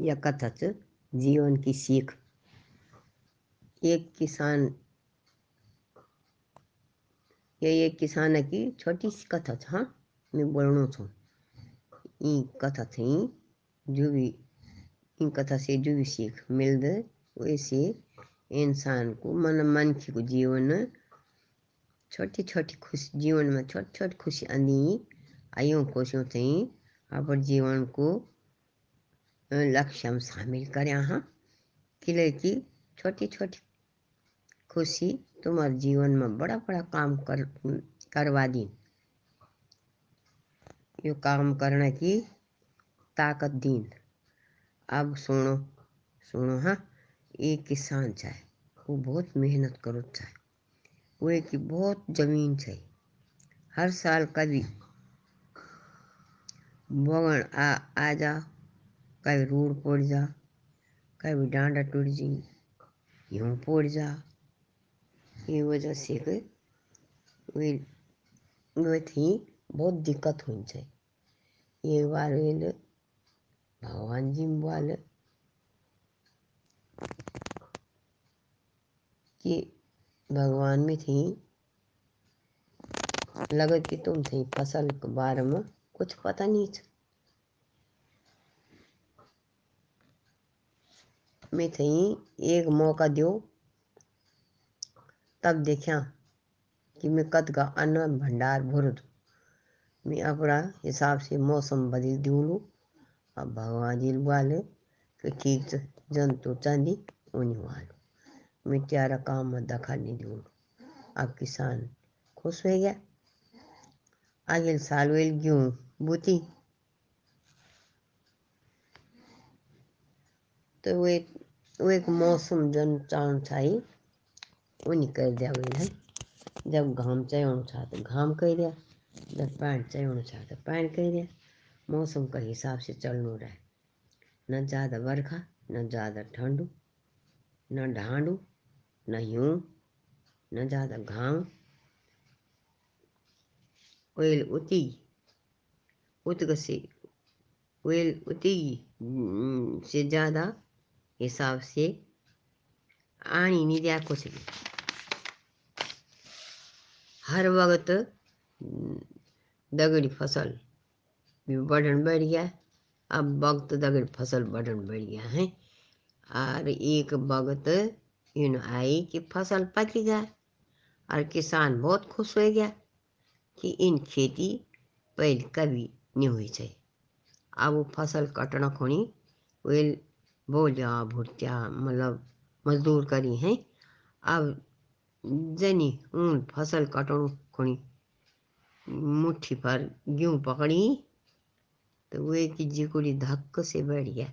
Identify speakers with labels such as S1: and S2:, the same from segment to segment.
S1: यह कथा जीवन की सीख। एक किसान, ये एक किसान की छोटी सी कथा हाँ मैं बोलना छूँ ई कथा थी जो भी, इन कथा से जो भी सीख मिल वैसे इंसान को मन मन को जीवन छोटी छोटी खुशी, जीवन में छोटी छोटी खुशी आंदी आयो खुशियों थी अपन जीवन को लक्ष्य शामिल करें हाँ किले की छोटी छोटी खुशी तुम्हारे जीवन में बड़ा बड़ा काम कर, करवा दी। यो काम करने की ताकत दीन अब सुनो सुनो हाँ एक किसान चाहे, वो बहुत मेहनत करो चाहे, वो एक बहुत ज़मीन चाहिए हर साल कभी बगन आ आ जा कभी रोड पड़ जा, कभी डांडा टूट जी, यूँ पड़ जा। ये वजह से वे वे थी बहुत दिक्कत हुई चाहिए एक बार वे भगवान जी बोले कि भगवान में थी लगत कि तुम थी फ़सल के बारे में कुछ पता नहीं था में थी, एक मौका दो तब देखा कि मैं कद का अन्न, भंडार भर दू मैं अपना हिसाब से मौसम बदल दूँ अब भगवान जी वाले कि जंतु चांदी उन्हीं वालों। मैं त्यारा काम में दखल नहीं दूँ अब किसान खुश हो गया। आगे साल वेल गेहूँ बूती तो वो एक मौसम जन चाण छाई उन्हीं कर दिया वे जब घाम चाहिए छा तो घाम कर दिया, जब पैंट चाहिए छा तो पैंट कर दिया। मौसम का हिसाब से चलना रहे। न ज़्यादा बरखा, न ज़्यादा ठंडू, न ढांडू, न यूँ, न ज़्यादा घाम। वेल उती उतग से वेल उती से ज़्यादा हिसाब से आनी नहीं दिया कुछ भी। हर वक्त दगड़ी फ़सल भी बढ़न बढ़ गया अब वक्त दगड़ी फ़सल बढ़न बढ़ गया है, और एक वक्त इन आई कि फ़सल पक गया और किसान बहुत खुश हो गया कि इन खेती पहले कभी नहीं हुई चाहिए अब वो फ़सल कटना खोनी, वे बोलिया भुटिया मतलब मजदूर करी हैं? अब जनी ऊन फ़सल कटण खोनी मुट्ठी पर गेहूँ पकड़ी तो वे की जिकुड़ी धक्क से बैठ गया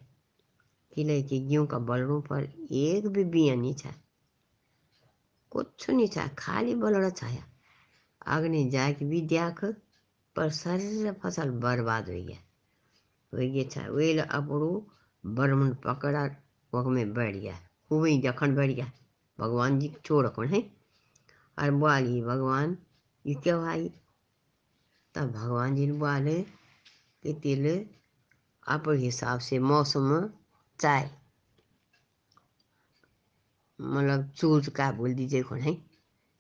S1: किले की गेहूँ का बलड़ों पर एक भी बिया नहीं छा कुछ नहीं छा खाली बलड़ा छाया। अग्नि जाके भी देख पर सारी फ़सल बर्बाद हो। गया हो गया छा, वे अपड़ू बरमन पकड़ा वक में बैठ गया वही जखन बैठ गया भगवान जी छोड़ कौन है? और बोली भगवान, ये क्या भाई? तब भगवान जी ने बोले कि तिल आप हिसाब से मौसम चाय। मतलब चूज़ का बोल दीजिए कौन है?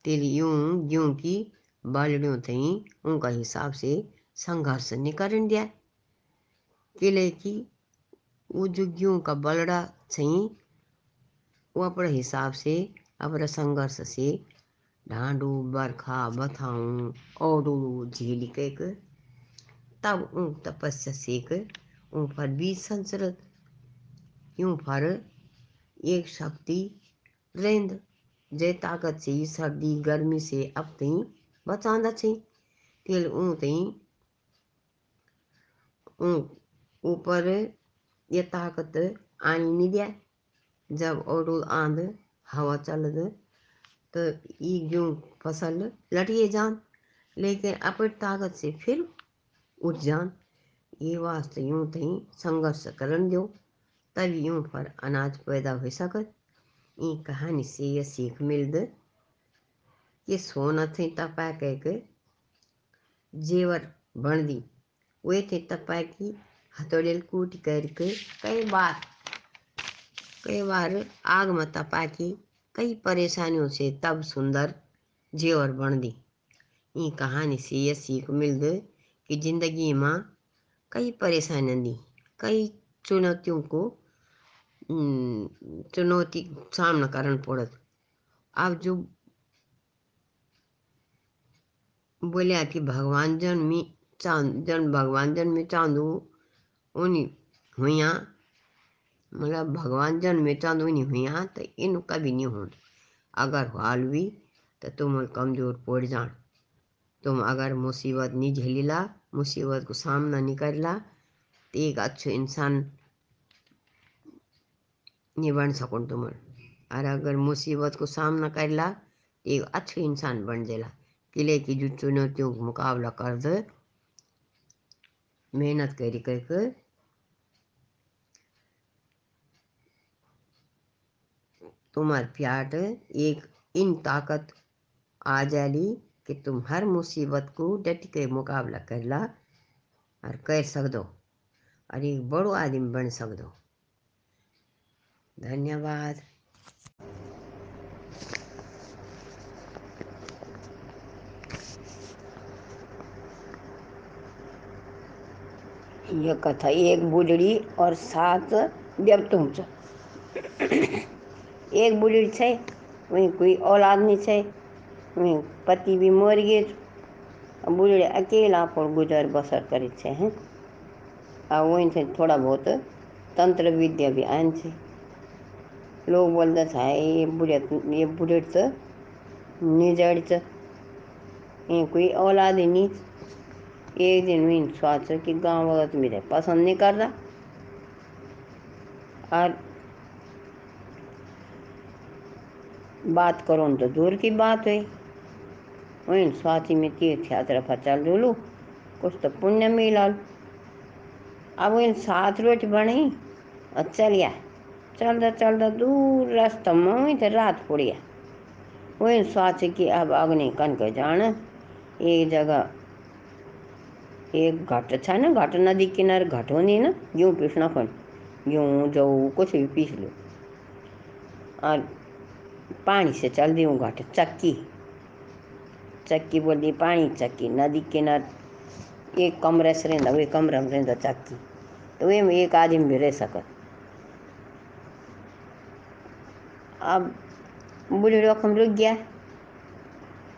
S1: तिल यूँ यूँ की बालड़ियों थी उनका हिसाब से संघर्ष नहीं करने दिया। किले की गेहूँ का बलड़ा सही, वो अपने हिसाब से, अपने संघर्ष से ढांडू, बरखा, बथाऊँ और झील के तब उन तपस्या सेक उन पर बीज संचरित यूँ पर एक शक्ति रेंद, जय ताकत से सर्दी, गर्मी से अब तई बचांदा छी। तेल ऊँ तई ऊपर ताकत आनी नहीं दिया जब और आंध हवा चल तो ये गेहूँ फ़सल लटिए जान लेकिन अपनी ताकत से फिर उठ जान ये वास्ते यूँ थी संघर्ष करन दो तब यूँ पर अनाज पैदा हो सकत ये कहानी से ये सीख मिल दे कि सोना थे तपा कह के जेवर बन दी वे थे तपा की हथौड़े कूट करके कई बार कई बार आग में तपा की कई परेशानियों से तब सुंदर जेवर बन दी। ये कहानी से यह सीख मिल दे कि ज़िंदगी में कई परेशानियाँ दी, कई चुनौतियों को चुनौती सामना करना पड़त अब जो बोलिया कि भगवान जन चाँद जन भगवान जन में चांदू उन्हीं हुआ मतलब भगवान जन में चांदू उन्हीं हुआ तो इन कभी नहीं हो अगर हाल भी तो तुम कमज़ोर पड़ जान। तुम अगर मुसीबत नहीं झेलीला, मुसीबत को सामना नहीं करला तो एक अच्छो इंसान नहीं बन सको तुम और। अगर मुसीबत को सामना करला तो एक अच्छो इंसान बन जाला किले की जो चुनौतियों का मुकाबला कर दे, मेहनत करी करके तुम्हार प्याट एक इन ताकत आ जाली कि तुम हर मुसीबत को डट के मुकाबला करला और कर सकदो और एक बड़ो आदमी बन सकदो। धन्यवाद।
S2: यह कथा एक बुढ़ड़ी और सात व्यक्तों एक बुढ़ड़ी छै, वहीं कोई औलाद नहीं छै, वहीं पति भी मर गए बुढ़ड़ी अकेला पर गुजर बसर करे छै, हैं? आ वहीं से थोड़ा बहुत तंत्र विद्या भी आन छै। लोग बोलते है ये बुढ़े ये बुढ़े तो निजड़ च ये कोई औलाद ही नहीं एक दिन में सोच कि गाँव वक्त मेरे पसंद नहीं कर रहा। और बात करो तो दूर की बात है। वहीं स्वाति में तीर्थ यात्रा पर चल डोलू कुछ तो पुण्य मिला अब वहीं सात रोज बनी और चल गया चलता चलता दूर रास्ता में तो रात पड़िया। वहीं स्वाति की अब अग्नि कन के जान, एक जगह, एक घट छ ना, घट नदी किनारे, घट होनी ना, यूँ पीसना खन यूँ जो कुछ भी पीस लो। और पानी से चल दी घट। चक्की। चक्की बोल दी पानी, चक्की। नदी किनारे एक कमरे से रहता, वही कमरे में रहता चक्की। तो वे में एक आदमी भी रह सकत। अब बूढ़े रकम रुक गया।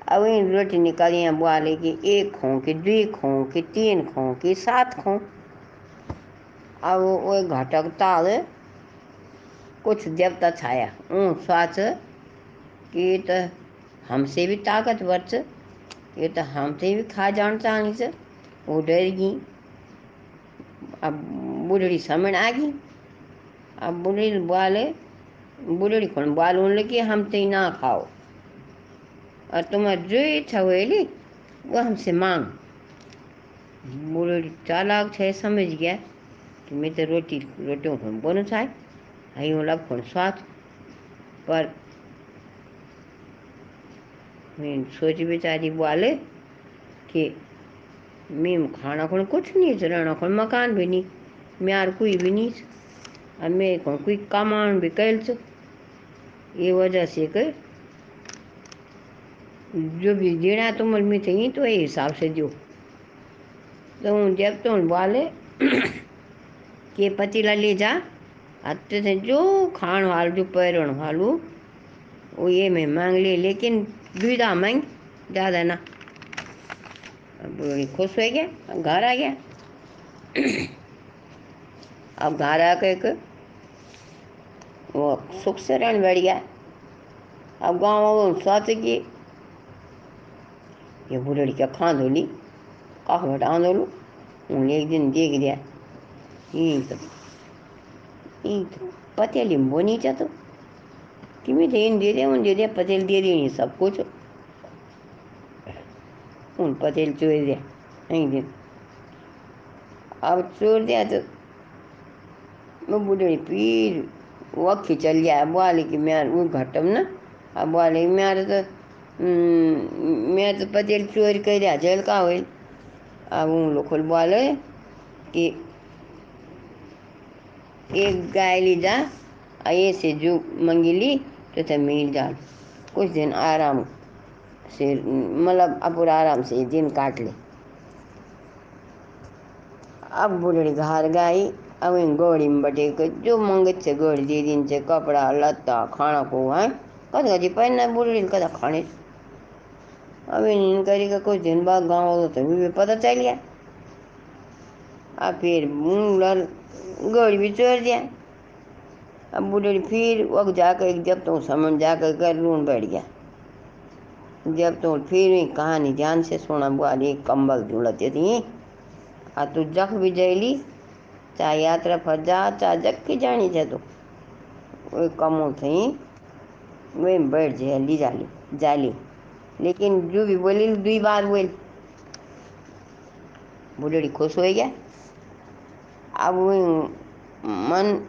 S2: अब वही रोटी निकाली बोले कि एक खो कि दुई खों कि, तीन खो कि, सात खो। अब वो घटक ताल कुछ देवता छाया ऊँ स्वाच कि तो हमसे भी ताकतवर छ ये तो हमसे भी खा जान चाहनी से वो डर गई। अब बुढ़ड़ी समझ आ गई। अब बुढ़ी बोले, बुढ़ड़ी कौन बोलने लगी हम तो ना खाओ। और तुम्हारी जो इच्छा हुई वो हमसे मांग। बुढ़ी चालाक छे समझ गया कि मैं तो रोटी रोटियों को बोनो चाहे हई वाला खोन स्वाद। पर मैं सोच बेचारी बोले कि मैं खाना खोन कुछ नहीं रहना खोन मकान भी नहीं, म्यार कोई भी नहीं और मैं खोन कोई कमान भी कैल ये वजह से कर जो भी देना तुम में चाहिए तो ये हिसाब से दो तो जब तो बोले कि पतीला ले जा हत्ते से जो खान वाल जो पैरण वालू वो ये मैं मांग ले, लेकिन दुविधा मांग ज़्यादा ना अब खुश हो गया अब घर आ गया अब घर आकर वो सुख से रहने बैठ गया अब गाँव वालों सोच कि ये बुढ़ड़ी क्या खां धोली काफ बटा धोलू उन्हें एक दिन देख दिया ये तो ये तो पतेली बोनी चा तो कि मैं देन दे दे, उन दे दे पतेल दे दी सब कुछ। उन पतेल चोर दिया एक दिन अब चोर दिया तो मैं बुढ़ड़ी पीर वक्खी चल गया। बोले कि मैं वो घटम ना। अब बोले मेरे तो मैं तो पतेल चोर कर दिया जेल का हुई? अब उन लोग बोले कि एक गाय ली जा। आइए से जो मंगिली तो थे मिल जाल कुछ दिन आराम से मतलब अपुर आराम से दिन काट ले। अब बुढ़ड़ी घर गई, अब इन गोड़ी में बटे को जो मंगत से गोड़ी दे दिन से कपड़ा, लत्ता, खाना को है। कद गजी पहनना बुढ़ड़ी कदा खाने। अब इन करी का कुछ दिन बाद गाँव तो तभी भी पता चल गया। अब फिर मुंगल गोड़ी भी चोर दिया। अब बुढ़ड़ी फिर वक्त जाकर, जब तो समझ जाकर कर लून बैठ गया। जब तो फिर कहानी जान से सोना बुआ एक कंबल जुड़ते थी। आ तू जख भी जैली, चाहे यात्रा पर जा, चाहे जख की जानी છે तो। वो कमो थी वे बैठ जाए ली जाली जाली। लेकिन जो भी बोली, दुई बार बोल। बुढ़ड़ी खुश हो गया? अब मन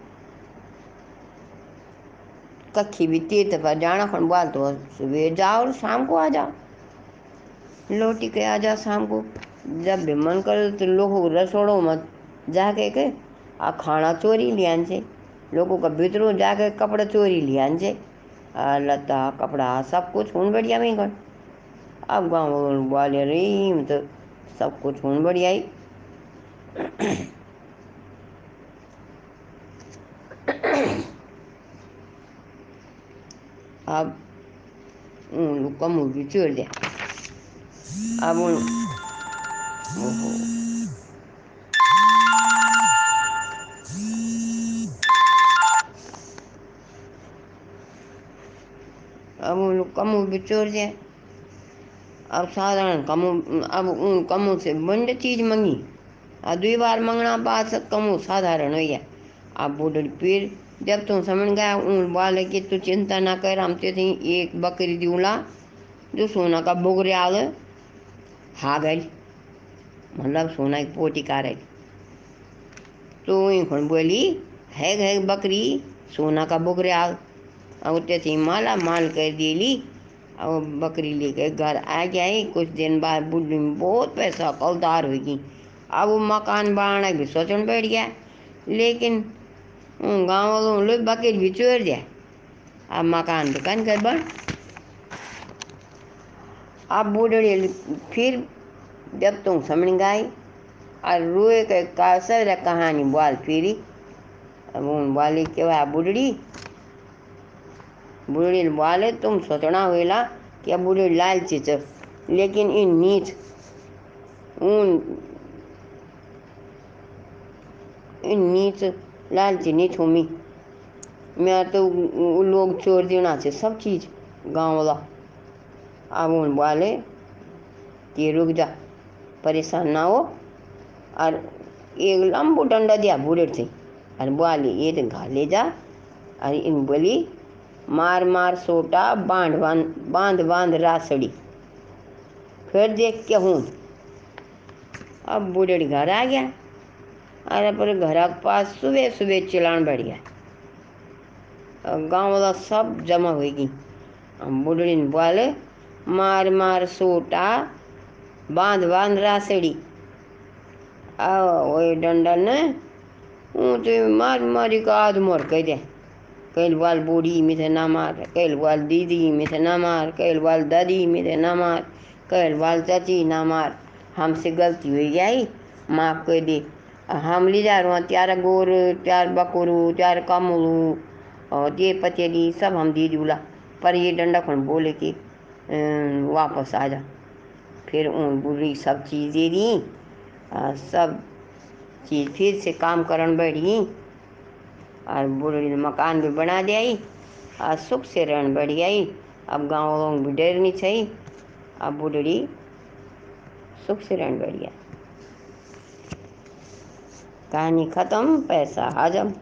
S2: कखी भी तीर्थ पर जाना खन बोल तो सुबह जाओ और शाम को आ जाओ। लौटी के आ जाओ शाम को। जब भी मन करे तो लोगों रसोड़ों मत। जाके के आ खाना चोरी लियान से लोगों का भीतरों जाके कपड़ा चोरी लियान से लता, कपड़ा, सब कुछ हूँ बढ़िया में गण। अब गाँव वाले रही तो सब कुछ हूँ बढ़िया ही। अब उन कम भी चोर दिया अब उन अब उन लोग कमू भी चोर दिया अब साधारण कमू अब उन कमू से बंड चीज़ मंगी। और दुई बार मंगना बाद कमू साधारण हो गया। अब बूढ़ फिर जब तुम समझ गया उन वाले की तू चिंता ना कर, हम ते थी एक बकरी दिवला जो सोना का बोगरे आल हा गई। मतलब सोना की पोटी का रही। तो खन बोली, है है बकरी, सोना का बोगरे आल अब ते थी माला माल कर दिली और बकरी लेके घर आ गया कुछ दिन बाद बुढ़ी में बहुत पैसा कौलदार होगी। अब वो मकान बनाना भी सोचने बैठ गया। लेकिन गाँव वालों लोग बकरी भी चोर दिया। अब मकान दुकान कर बन। अब बूढ़ी फिर जब तुम समझ गई, और रोए के का सर कहानी बाल फिरी। अब उन वाली के बाद बुढ़ड़ी बुढ़ी वाले तुम सोचना हुएला कि अब बुढ़ी लालची च लेकिन इन नीच। उन इन नीच लालची नीच हुमी. मैं तो लोग चोर देना से सब चीज़ गाँव वाला अब उन वाले कि रुक जा, परेशान ना हो. और एक लंबू डंडा दिया बूढ़े थे और बोली, ये तो घा ले जा. और इन बोली मार मार सोटा बाँध बाँध बाँध बाँध रासड़ी. फिर देख के हूँ. अब बूढ़े घर आ गया. अरे पर घर के पास सुबह सुबह चिलान बढ़ गया। गाँव वाला सब जमा होगी बुढ़ड़ी ने बोले, मार मार सोटा, बाँध बाँध रासड़ी। वही डंडा ने ऊँ तो मार मारी का आध मोर कह दे। कैल बाल बूढ़ी में थे ना मार कैल बाल दीदी में थे ना मार कैल बाल दादी में थे ना मार कैल बाल चाची ना मार। हमसे गलती हो गई। माफ़ कर दे। हम ले जा रहे त्यार गोर, त्यार बकोरू, त्यार कमलू, और ये पतेली सब हम दी दूला। पर ये डंडा खन बोले कि वापस आ जा। फिर उन बुरी सब चीज़ दे सब चीज़ फिर से काम करन बैठी। और बुढ़ी ने मकान भी बना दिया और सुख से रहन बढ़ गई अब गाँव लोग भी डर नहीं चाहिए अब बुढ़ड़ी सुख से रहन बढ़ गया कहानी ख़त्म पैसा हजम